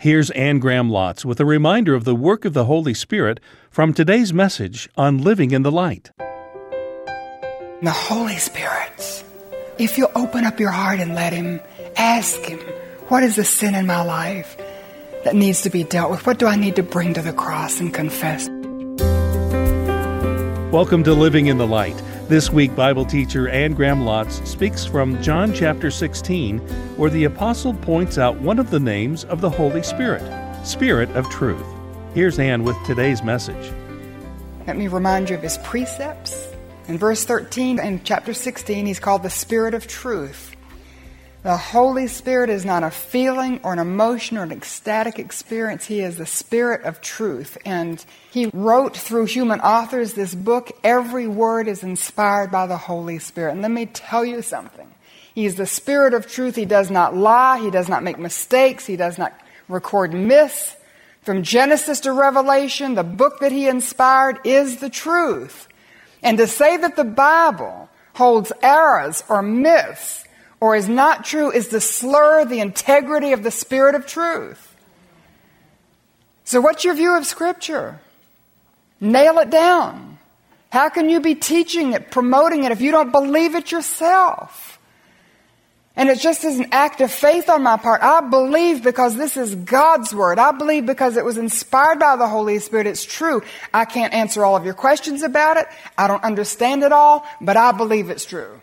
Here's Anne Graham Lotz with a reminder of the work of the Holy Spirit from today's message on living in the light. The Holy Spirit, if you open up your heart and let Him, ask Him, what is the sin in my life that needs to be dealt with? What do I need to bring to the cross and confess? Welcome to Living in the Light. This week, Bible teacher Anne Graham Lotz speaks from John chapter 16, where the apostle points out one of the names of the Holy Spirit, Spirit of Truth. Here's Anne with today's message. Let me remind you of his precepts. In verse 13 in chapter 16, he's called the Spirit of Truth. The Holy Spirit is not a feeling or an emotion or an ecstatic experience. He is the Spirit of truth. And He wrote through human authors this book. Every word is inspired by the Holy Spirit. And let me tell you something. He is the Spirit of truth. He does not lie. He does not make mistakes. He does not record myths. From Genesis to Revelation, the book that He inspired is the truth. And to say that the Bible holds errors or myths or is not true is to slur the integrity of the Spirit of truth. So, what's your view of Scripture? Nail it down. How can you be teaching it, promoting it, if you don't believe it yourself? And it just is an act of faith on my part. I believe because this is God's Word. I believe because it was inspired by the Holy Spirit. It's true. I can't answer all of your questions about it. I don't understand it all, but I believe it's true.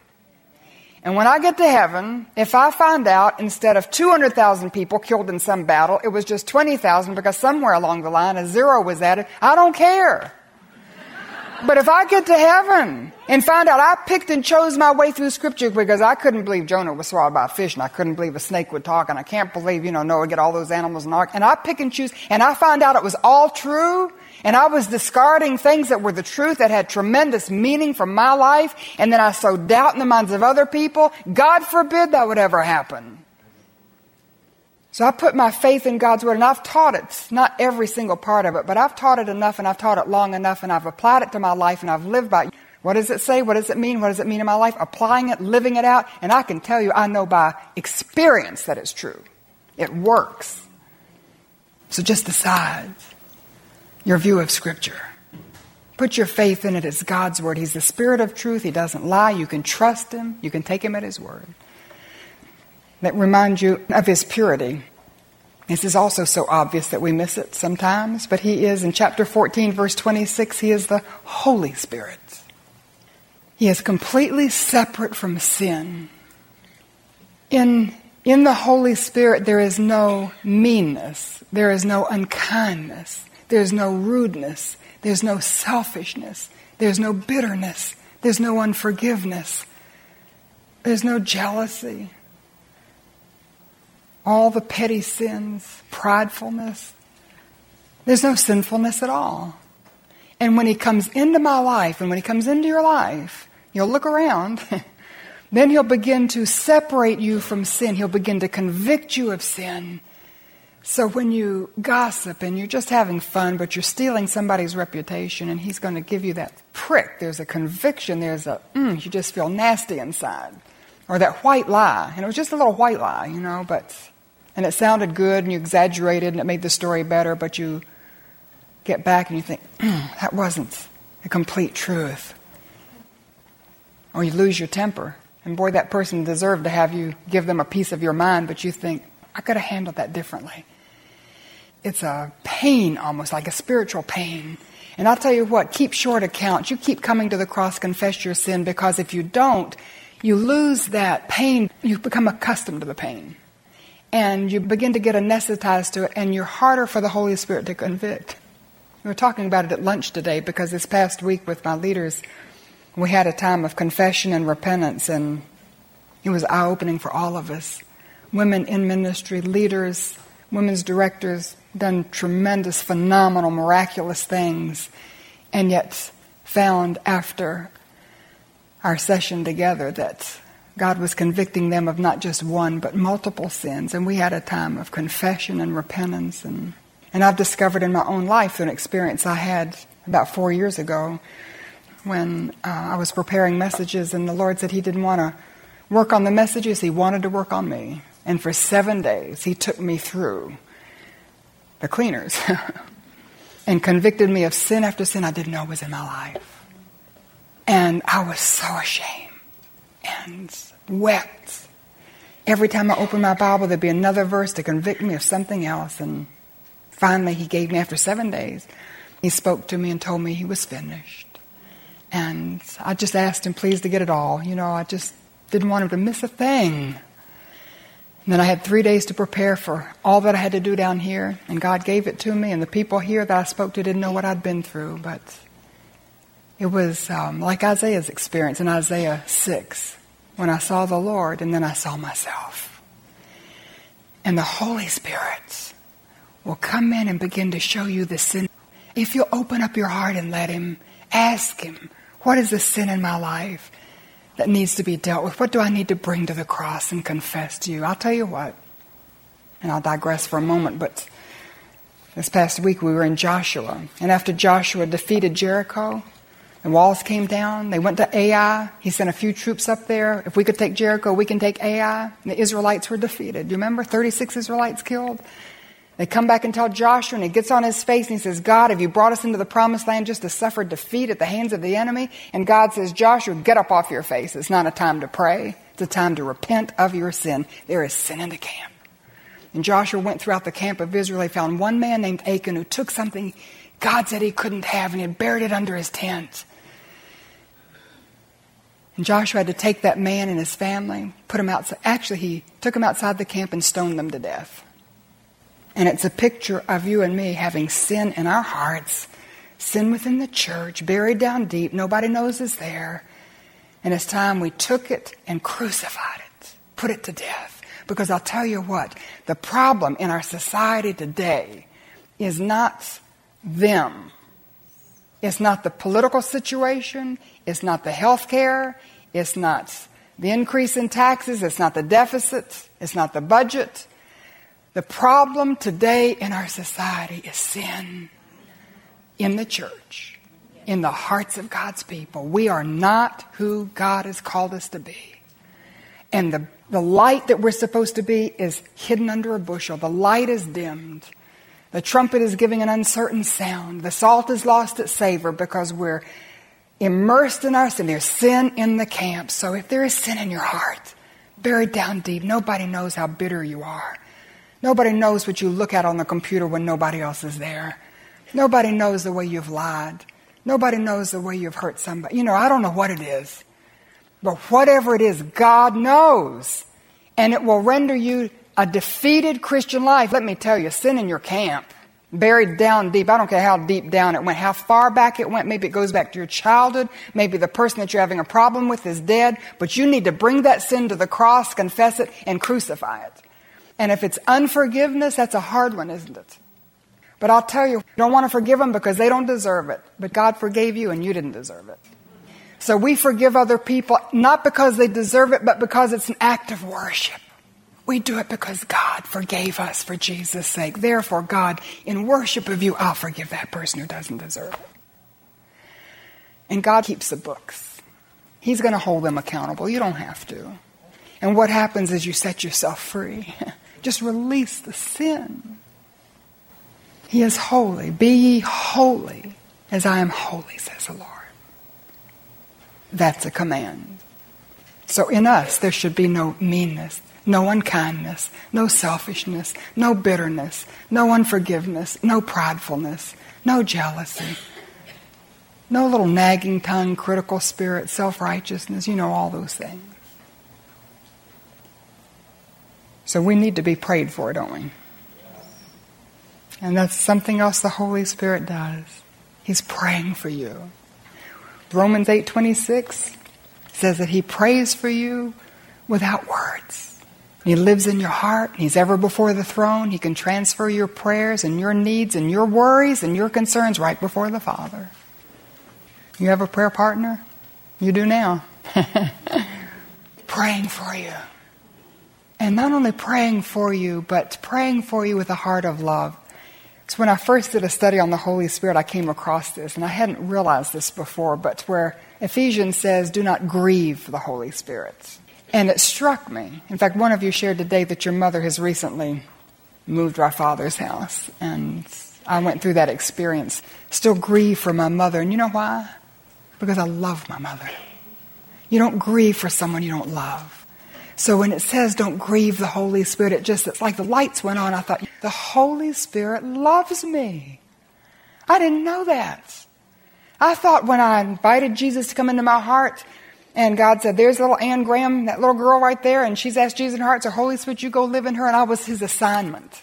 And when I get to heaven, if I find out instead of 200,000 people killed in some battle, it was just 20,000 because somewhere along the line a zero was added, I don't care. But if I get to heaven and find out I picked and chose my way through scripture because I couldn't believe Jonah was swallowed by a fish and I couldn't believe a snake would talk and I can't believe, you know, Noah get all those animals the ark and I pick and choose and I find out it was all true and I was discarding things that were the truth that had tremendous meaning for my life. And then I sowed doubt in the minds of other people. God forbid that would ever happen. So I put my faith in God's Word and I've taught it, not every single part of it, but I've taught it enough and I've taught it long enough and I've applied it to my life and I've lived by it. What does it say? What does it mean? What does it mean in my life? Applying it, living it out, and I can tell you I know by experience that it's true. It works. So just decide your view of Scripture. Put your faith in it as God's Word. He's the Spirit of truth. He doesn't lie. You can trust Him. You can take Him at His Word. That reminds you of His purity. This is also so obvious that we miss it sometimes, but He is, in chapter 14, verse 26, He is the Holy Spirit. He is completely separate from sin. In, in the Holy Spirit, there is no meanness, there is no unkindness, there's no rudeness. There's no selfishness. There's no bitterness. There's no unforgiveness. There's no jealousy. All the petty sins, pridefulness. There's no sinfulness at all. And when He comes into my life, and when He comes into your life, you'll look around. then He'll begin to separate you from sin. He'll begin to convict you of sin. So when you gossip and you're just having fun, but you're stealing somebody's reputation, and he's going to give you that prick, there's a conviction, there's a, mm, you just feel nasty inside. Or that white lie. And it was just a little white lie, you know, but, and it sounded good and you exaggerated and it made the story better, but you get back and you think, mm, that wasn't a complete truth. Or you lose your temper. And boy, that person deserved to have you give them a piece of your mind, but you think, I could have handled that differently it's a pain almost, like a spiritual pain. And I'll tell you what, keep short accounts. You keep coming to the cross, confess your sin, because if you don't, you lose that pain. You become accustomed to the pain. And you begin to get anesthetized to it, and you're harder for the Holy Spirit to convict. We were talking about it at lunch today because this past week with my leaders, we had a time of confession and repentance, and it was eye opening for all of us. Women in ministry, leaders, women's directors, done tremendous, phenomenal, miraculous things, and yet found after our session together that God was convicting them of not just one, but multiple sins. And we had a time of confession and repentance. And, and I've discovered in my own life an experience I had about four years ago when uh, I was preparing messages, and the Lord said He didn't want to work on the messages, He wanted to work on me. And for seven days, He took me through the cleaners, and convicted me of sin after sin I didn't know was in my life. And I was so ashamed and wept. Every time I opened my Bible, there'd be another verse to convict me of something else. And finally, he gave me, after seven days, he spoke to me and told me he was finished. And I just asked him, please, to get it all. You know, I just didn't want him to miss a thing. And then I had three days to prepare for all that I had to do down here, and God gave it to me. And the people here that I spoke to didn't know what I'd been through, but it was um, like Isaiah's experience in Isaiah 6 when I saw the Lord and then I saw myself. And the Holy Spirit will come in and begin to show you the sin. If you open up your heart and let Him, ask Him, what is the sin in my life? That needs to be dealt with? What do I need to bring to the cross and confess to you? I'll tell you what, and I'll digress for a moment, but this past week we were in Joshua, and after Joshua defeated Jericho, the walls came down. They went to Ai. He sent a few troops up there. If we could take Jericho, we can take Ai. And the Israelites were defeated. Do you remember? 36 Israelites killed. They come back and tell Joshua, and he gets on his face and he says, God, have you brought us into the promised land just to suffer defeat at the hands of the enemy? And God says, Joshua, get up off your face. It's not a time to pray. It's a time to repent of your sin. There is sin in the camp. And Joshua went throughout the camp of Israel. He found one man named Achan who took something God said he couldn't have, and he had buried it under his tent. And Joshua had to take that man and his family, put him outside. Actually, he took him outside the camp and stoned them to death. And it's a picture of you and me having sin in our hearts, sin within the church, buried down deep, nobody knows is there. And it's time we took it and crucified it, put it to death. Because I'll tell you what, the problem in our society today is not them. It's not the political situation. It's not the health care. It's not the increase in taxes. It's not the deficit. It's not the budget. The problem today in our society is sin in the church, in the hearts of God's people. We are not who God has called us to be. And the, the light that we're supposed to be is hidden under a bushel. The light is dimmed. The trumpet is giving an uncertain sound. The salt has lost its savor because we're immersed in our sin. There's sin in the camp. So if there is sin in your heart, buried down deep, nobody knows how bitter you are. Nobody knows what you look at on the computer when nobody else is there. Nobody knows the way you've lied. Nobody knows the way you've hurt somebody. You know, I don't know what it is. But whatever it is, God knows. And it will render you a defeated Christian life. Let me tell you, sin in your camp, buried down deep. I don't care how deep down it went, how far back it went. Maybe it goes back to your childhood. Maybe the person that you're having a problem with is dead. But you need to bring that sin to the cross, confess it, and crucify it. And if it's unforgiveness, that's a hard one, isn't it? But I'll tell you, you don't want to forgive them because they don't deserve it. But God forgave you and you didn't deserve it. So we forgive other people not because they deserve it, but because it's an act of worship. We do it because God forgave us for Jesus' sake. Therefore, God, in worship of you, I'll forgive that person who doesn't deserve it. And God keeps the books. He's going to hold them accountable. You don't have to. And what happens is you set yourself free. Just release the sin. He is holy. Be ye holy as I am holy, says the Lord. That's a command. So in us, there should be no meanness, no unkindness, no selfishness, no bitterness, no unforgiveness, no pridefulness, no jealousy, no little nagging tongue, critical spirit, self righteousness, you know, all those things. So we need to be prayed for, don't we? And that's something else the Holy Spirit does. He's praying for you. Romans 8:26 says that he prays for you without words. He lives in your heart. He's ever before the throne. He can transfer your prayers and your needs and your worries and your concerns right before the Father. You have a prayer partner? You do now. Praying for you. And not only praying for you, but praying for you with a heart of love. So when I first did a study on the Holy Spirit, I came across this, and I hadn't realized this before, but where Ephesians says, do not grieve the Holy Spirit. And it struck me. In fact, one of you shared today that your mother has recently moved to our father's house. And I went through that experience. Still grieve for my mother. And you know why? Because I love my mother. You don't grieve for someone you don't love. So when it says don't grieve the Holy Spirit, it just, it's like the lights went on. I thought, the Holy Spirit loves me. I didn't know that. I thought when I invited Jesus to come into my heart, and God said, There's little Anne Graham, that little girl right there, and she's asked Jesus in her heart, so Holy Spirit, you go live in her. And I was his assignment.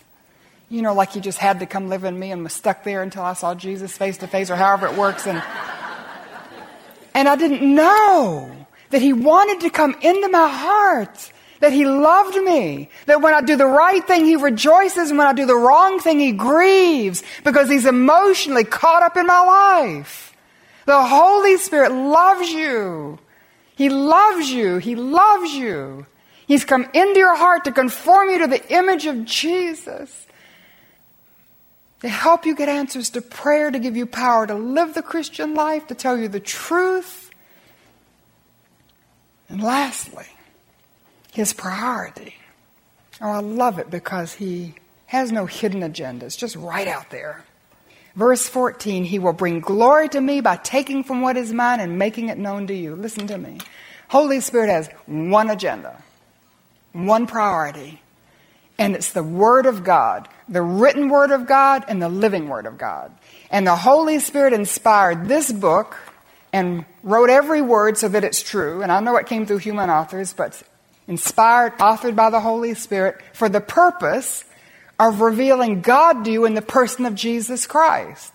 You know, like he just had to come live in me and was stuck there until I saw Jesus face to face or however it works. And, and I didn't know that he wanted to come into my heart, that he loved me, that when I do the right thing, he rejoices, and when I do the wrong thing, he grieves because he's emotionally caught up in my life. The Holy Spirit loves you. He loves you. He loves you. He's come into your heart to conform you to the image of Jesus. To help you get answers to prayer, to give you power to live the Christian life, to tell you the truth. And lastly, his priority. Oh, I love it because he has no hidden agenda. It's just right out there. Verse 14, He will bring glory to me by taking from what is mine and making it known to you. Listen to me. Holy Spirit has one agenda, one priority, and it's the Word of God, the written Word of God and the living Word of God. And the Holy Spirit inspired this book and wrote every word so that it's true. And I know it came through human authors, but inspired, authored by the Holy Spirit for the purpose of revealing God to you in the person of Jesus Christ.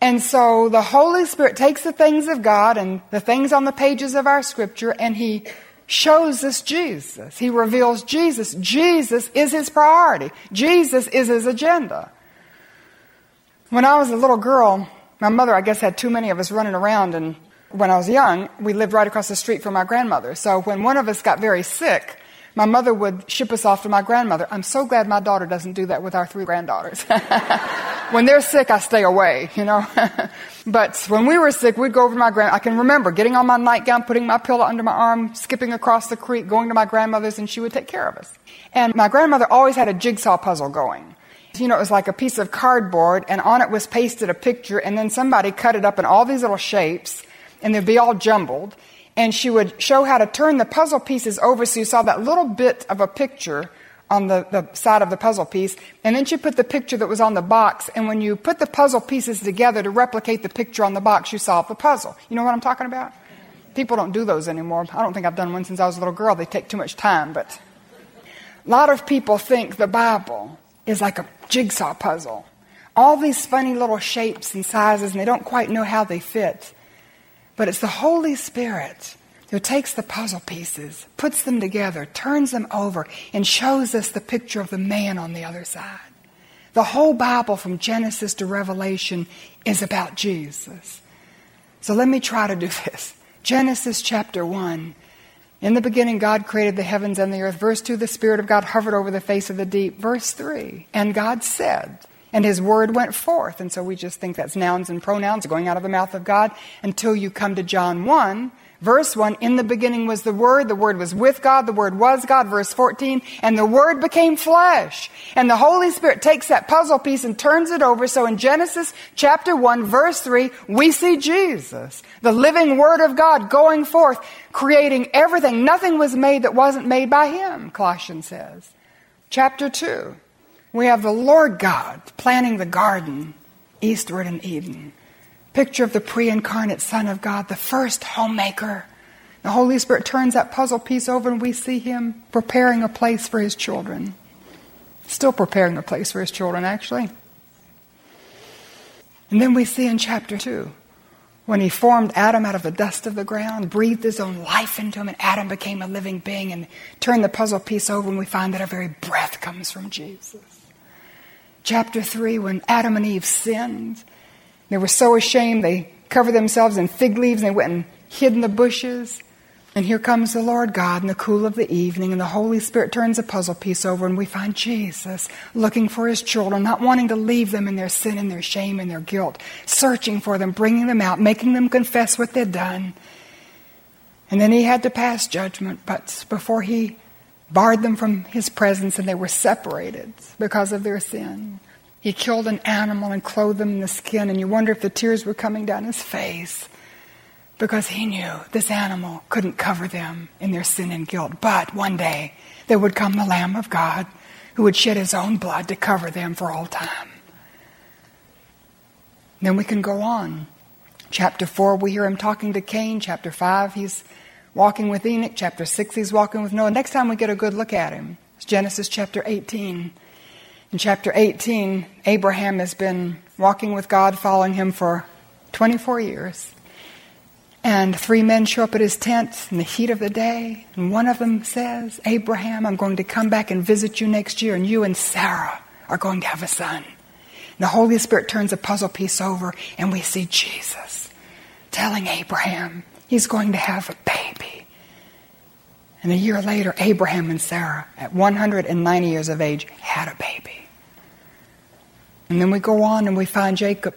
And so the Holy Spirit takes the things of God and the things on the pages of our scripture and He shows us Jesus. He reveals Jesus. Jesus is His priority, Jesus is His agenda. When I was a little girl, my mother, I guess, had too many of us running around, and when I was young, we lived right across the street from my grandmother. So when one of us got very sick, my mother would ship us off to my grandmother. I'm so glad my daughter doesn't do that with our three granddaughters. when they're sick, I stay away, you know. but when we were sick, we'd go over to my grand. I can remember getting on my nightgown, putting my pillow under my arm, skipping across the creek, going to my grandmother's, and she would take care of us. And my grandmother always had a jigsaw puzzle going. You know, it was like a piece of cardboard, and on it was pasted a picture, and then somebody cut it up in all these little shapes, and they'd be all jumbled and she would show how to turn the puzzle pieces over so you saw that little bit of a picture on the, the side of the puzzle piece. And then she put the picture that was on the box. And when you put the puzzle pieces together to replicate the picture on the box, you solve the puzzle. You know what I'm talking about? People don't do those anymore. I don't think I've done one since I was a little girl. They take too much time. But a lot of people think the Bible is like a jigsaw puzzle. All these funny little shapes and sizes, and they don't quite know how they fit. But it's the Holy Spirit who takes the puzzle pieces, puts them together, turns them over, and shows us the picture of the man on the other side. The whole Bible from Genesis to Revelation is about Jesus. So let me try to do this. Genesis chapter 1. In the beginning, God created the heavens and the earth. Verse 2, the Spirit of God hovered over the face of the deep. Verse 3, and God said, and his word went forth. And so we just think that's nouns and pronouns going out of the mouth of God until you come to John 1, verse 1. In the beginning was the Word, the Word was with God, the Word was God, verse 14. And the Word became flesh. And the Holy Spirit takes that puzzle piece and turns it over. So in Genesis chapter 1, verse 3, we see Jesus, the living Word of God going forth, creating everything. Nothing was made that wasn't made by Him, Colossians says. Chapter 2. We have the Lord God planting the garden eastward in Eden. Picture of the pre incarnate Son of God, the first homemaker. The Holy Spirit turns that puzzle piece over and we see Him preparing a place for His children. Still preparing a place for His children, actually. And then we see in chapter 2 when he formed Adam out of the dust of the ground, breathed his own life into him, and Adam became a living being, and turned the puzzle piece over, and we find that our very breath comes from Jesus chapter 3 when Adam and Eve sinned. They were so ashamed, they covered themselves in fig leaves and they went and hid in the bushes. And here comes the Lord God in the cool of the evening, and the Holy Spirit turns a puzzle piece over, and we find Jesus looking for his children, not wanting to leave them in their sin and their shame and their guilt, searching for them, bringing them out, making them confess what they'd done. And then he had to pass judgment, but before he barred them from his presence, and they were separated because of their sin. He killed an animal and clothed them in the skin, and you wonder if the tears were coming down his face because he knew this animal couldn't cover them in their sin and guilt. But one day there would come the Lamb of God who would shed his own blood to cover them for all time. Then we can go on. Chapter 4, we hear him talking to Cain. Chapter 5, he's walking with Enoch. Chapter 6, he's walking with Noah. Next time we get a good look at him, it's Genesis chapter 18. In chapter 18, Abraham has been walking with God, following him for 24 years. And three men show up at his tent in the heat of the day, and one of them says, Abraham, I'm going to come back and visit you next year, and you and Sarah are going to have a son. And the Holy Spirit turns a puzzle piece over, and we see Jesus telling Abraham he's going to have a baby. And a year later, Abraham and Sarah, at 190 years of age, had a baby. And then we go on and we find Jacob,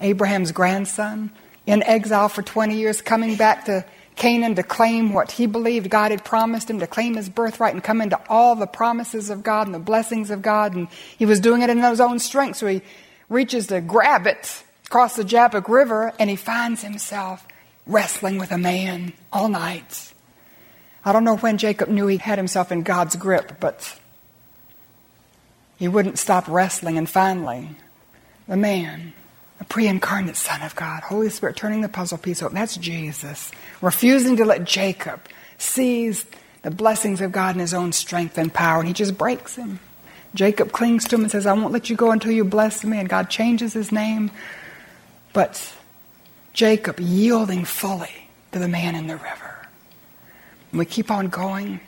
Abraham's grandson, in exile for 20 years, coming back to Canaan to claim what he believed God had promised him, to claim his birthright and come into all the promises of God and the blessings of God. And he was doing it in his own strength, so he reaches to grab it across the Jabbok River and he finds himself wrestling with a man all night. I don't know when Jacob knew he had himself in God's grip, but he wouldn't stop wrestling. And finally, the man the pre incarnate Son of God, Holy Spirit turning the puzzle piece over. That's Jesus. Refusing to let Jacob seize the blessings of God in his own strength and power, and he just breaks him. Jacob clings to him and says, I won't let you go until you bless me, and God changes his name. But Jacob yielding fully to the man in the river. And we keep on going.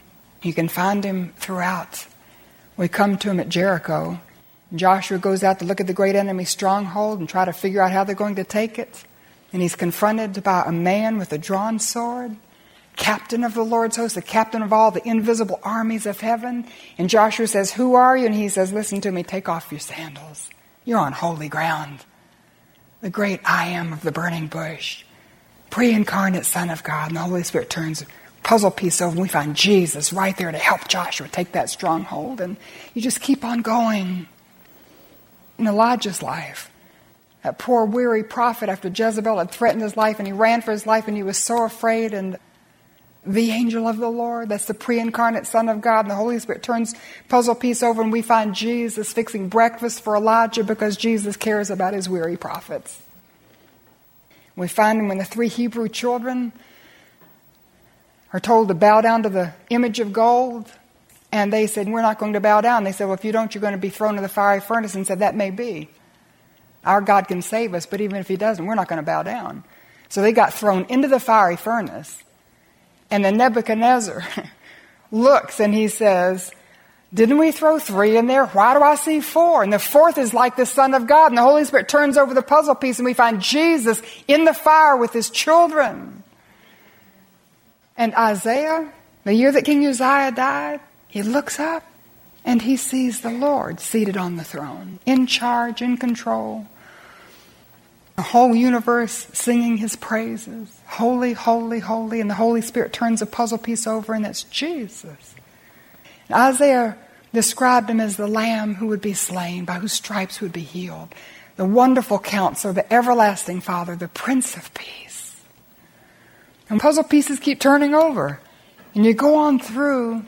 You can find him throughout. We come to him at Jericho, Joshua goes out to look at the great enemy stronghold and try to figure out how they're going to take it. And he's confronted by a man with a drawn sword, captain of the Lord's host, the captain of all the invisible armies of heaven. And Joshua says, Who are you? And he says, Listen to me, take off your sandals. You're on holy ground. The great I am of the burning bush, pre incarnate Son of God. And the Holy Spirit turns puzzle piece over and we find Jesus right there to help Joshua take that stronghold. And you just keep on going in Elijah's life. That poor weary prophet, after Jezebel had threatened his life and he ran for his life and he was so afraid, and the angel of the Lord, that's the pre incarnate Son of God, and the Holy Spirit turns puzzle piece over and we find Jesus fixing breakfast for Elijah because Jesus cares about his weary prophets. We find him when the three Hebrew children are told to bow down to the image of gold and they said, We're not going to bow down. They said, Well, if you don't, you're going to be thrown into the fiery furnace. And said, That may be. Our God can save us, but even if He doesn't, we're not going to bow down. So they got thrown into the fiery furnace. And then Nebuchadnezzar looks and he says, Didn't we throw three in there? Why do I see four? And the fourth is like the Son of God. And the Holy Spirit turns over the puzzle piece and we find Jesus in the fire with his children. And Isaiah, the year that King Uzziah died, he looks up and he sees the Lord seated on the throne, in charge, in control. The whole universe singing his praises. Holy, holy, holy. And the Holy Spirit turns a puzzle piece over, and it's Jesus. And Isaiah described him as the lamb who would be slain, by whose stripes would be healed. The wonderful counselor, the everlasting Father, the Prince of Peace. And puzzle pieces keep turning over. And you go on through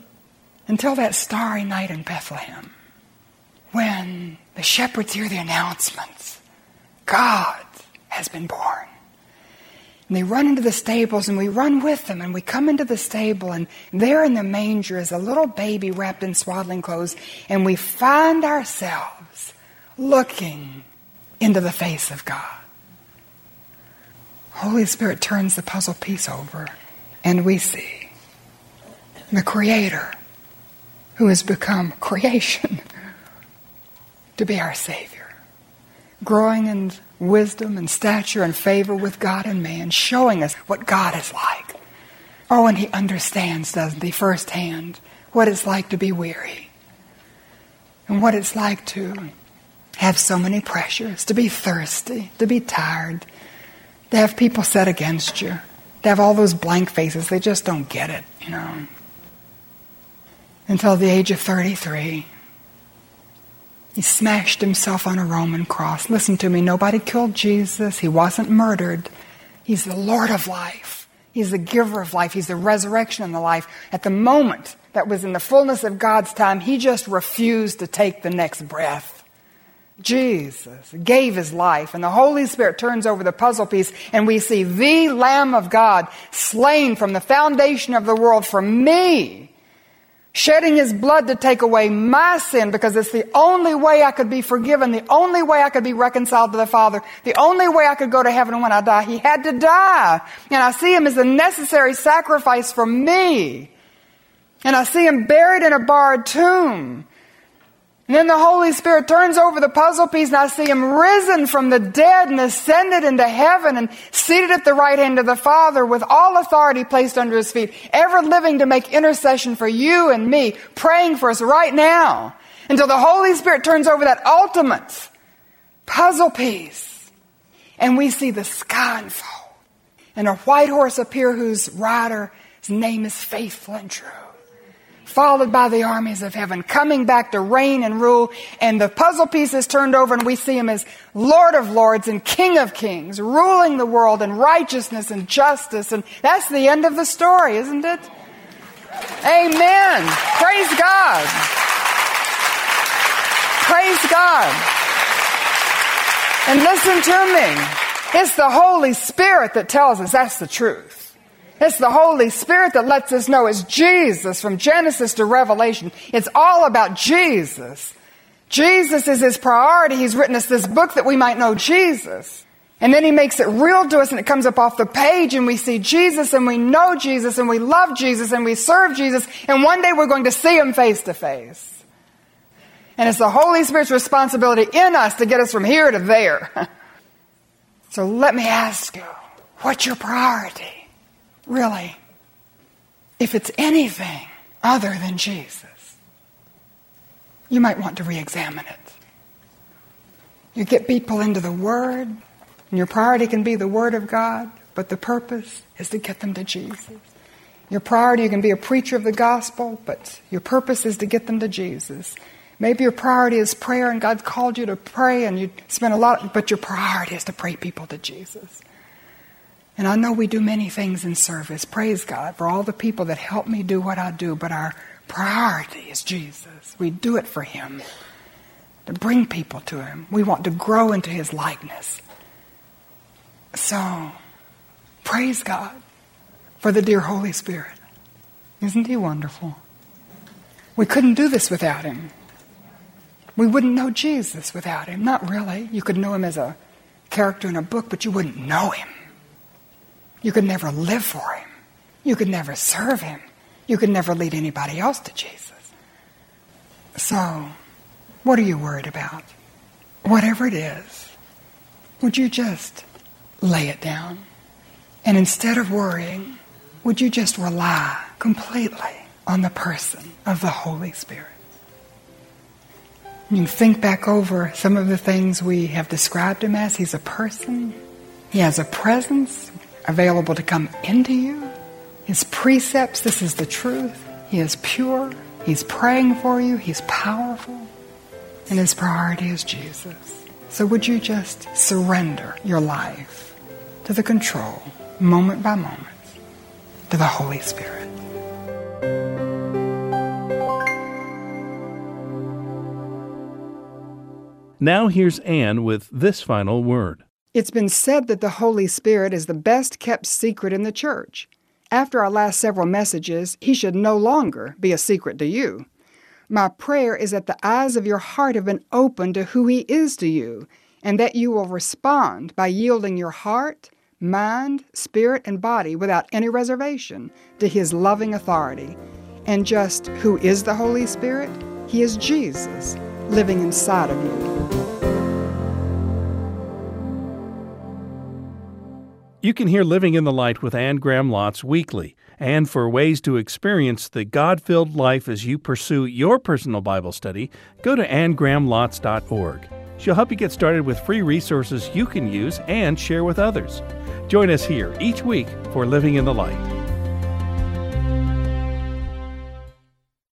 until that starry night in Bethlehem when the shepherds hear the announcements God has been born. And they run into the stables and we run with them and we come into the stable and there in the manger is a little baby wrapped in swaddling clothes and we find ourselves looking into the face of God. Holy Spirit turns the puzzle piece over and we see the Creator who has become creation to be our Savior. Growing in wisdom and stature and favor with God and man, showing us what God is like. Oh, and He understands, doesn't He, firsthand, what it's like to be weary and what it's like to have so many pressures, to be thirsty, to be tired, to have people set against you, to have all those blank faces. They just don't get it, you know. until the age of 33. He smashed himself on a Roman cross. Listen to me, nobody killed Jesus. He wasn't murdered. He's the Lord of life. He's the giver of life. He's the resurrection and the life. At the moment that was in the fullness of God's time, he just refused to take the next breath. Jesus gave his life, and the Holy Spirit turns over the puzzle piece, and we see the Lamb of God slain from the foundation of the world for me, shedding his blood to take away my sin because it's the only way I could be forgiven, the only way I could be reconciled to the Father, the only way I could go to heaven when I die. He had to die. And I see him as a necessary sacrifice for me. And I see him buried in a barred tomb. And then the Holy Spirit turns over the puzzle piece and I see him risen from the dead and ascended into heaven and seated at the right hand of the Father with all authority placed under his feet, ever living to make intercession for you and me, praying for us right now. Until the Holy Spirit turns over that ultimate puzzle piece and we see the sky unfold and a white horse appear whose rider's name is faithful and true followed by the armies of heaven, coming back to reign and rule. And the puzzle piece is turned over, and we see him as Lord of Lords and King of Kings, ruling the world in righteousness and justice. And that's the end of the story, isn't it? Amen. Praise God. Praise God. And listen to me. It's the Holy Spirit that tells us that's the truth. It's the Holy Spirit that lets us know it's Jesus from Genesis to Revelation. It's all about Jesus. Jesus is his priority. He's written us this book that we might know Jesus. And then he makes it real to us and it comes up off the page and we see Jesus and we know Jesus and we love Jesus and we serve Jesus and one day we're going to see him face to face. And it's the Holy Spirit's responsibility in us to get us from here to there. so let me ask you, what's your priority? Really, if it's anything other than Jesus, you might want to re examine it. You get people into the Word, and your priority can be the Word of God, but the purpose is to get them to Jesus. Your priority, you can be a preacher of the gospel, but your purpose is to get them to Jesus. Maybe your priority is prayer and God called you to pray and you spend a lot, but your priority is to pray people to Jesus. And I know we do many things in service. Praise God for all the people that help me do what I do, but our priority is Jesus. We do it for Him, to bring people to Him. We want to grow into His likeness. So, praise God for the dear Holy Spirit. Isn't He wonderful? We couldn't do this without Him. We wouldn't know Jesus without Him. Not really. You could know Him as a character in a book, but you wouldn't know Him. You could never live for Him. You could never serve Him. You could never lead anybody else to Jesus. So, what are you worried about? Whatever it is, would you just lay it down? And instead of worrying, would you just rely completely on the person of the Holy Spirit? You think back over some of the things we have described him as. He's a person. He has a presence available to come into you. His precepts, this is the truth. He is pure. He's praying for you. He's powerful. And his priority is Jesus. So would you just surrender your life to the control, moment by moment, to the Holy Spirit? Now here's Anne with this final word. It's been said that the Holy Spirit is the best kept secret in the church. After our last several messages, he should no longer be a secret to you. My prayer is that the eyes of your heart have been opened to who he is to you, and that you will respond by yielding your heart, mind, spirit, and body without any reservation to his loving authority. And just who is the Holy Spirit? He is Jesus living inside of you. You can hear Living in the Light with Anne Graham Lotz weekly. And for ways to experience the God filled life as you pursue your personal Bible study, go to annegrahamlotz.org. She'll help you get started with free resources you can use and share with others. Join us here each week for Living in the Light.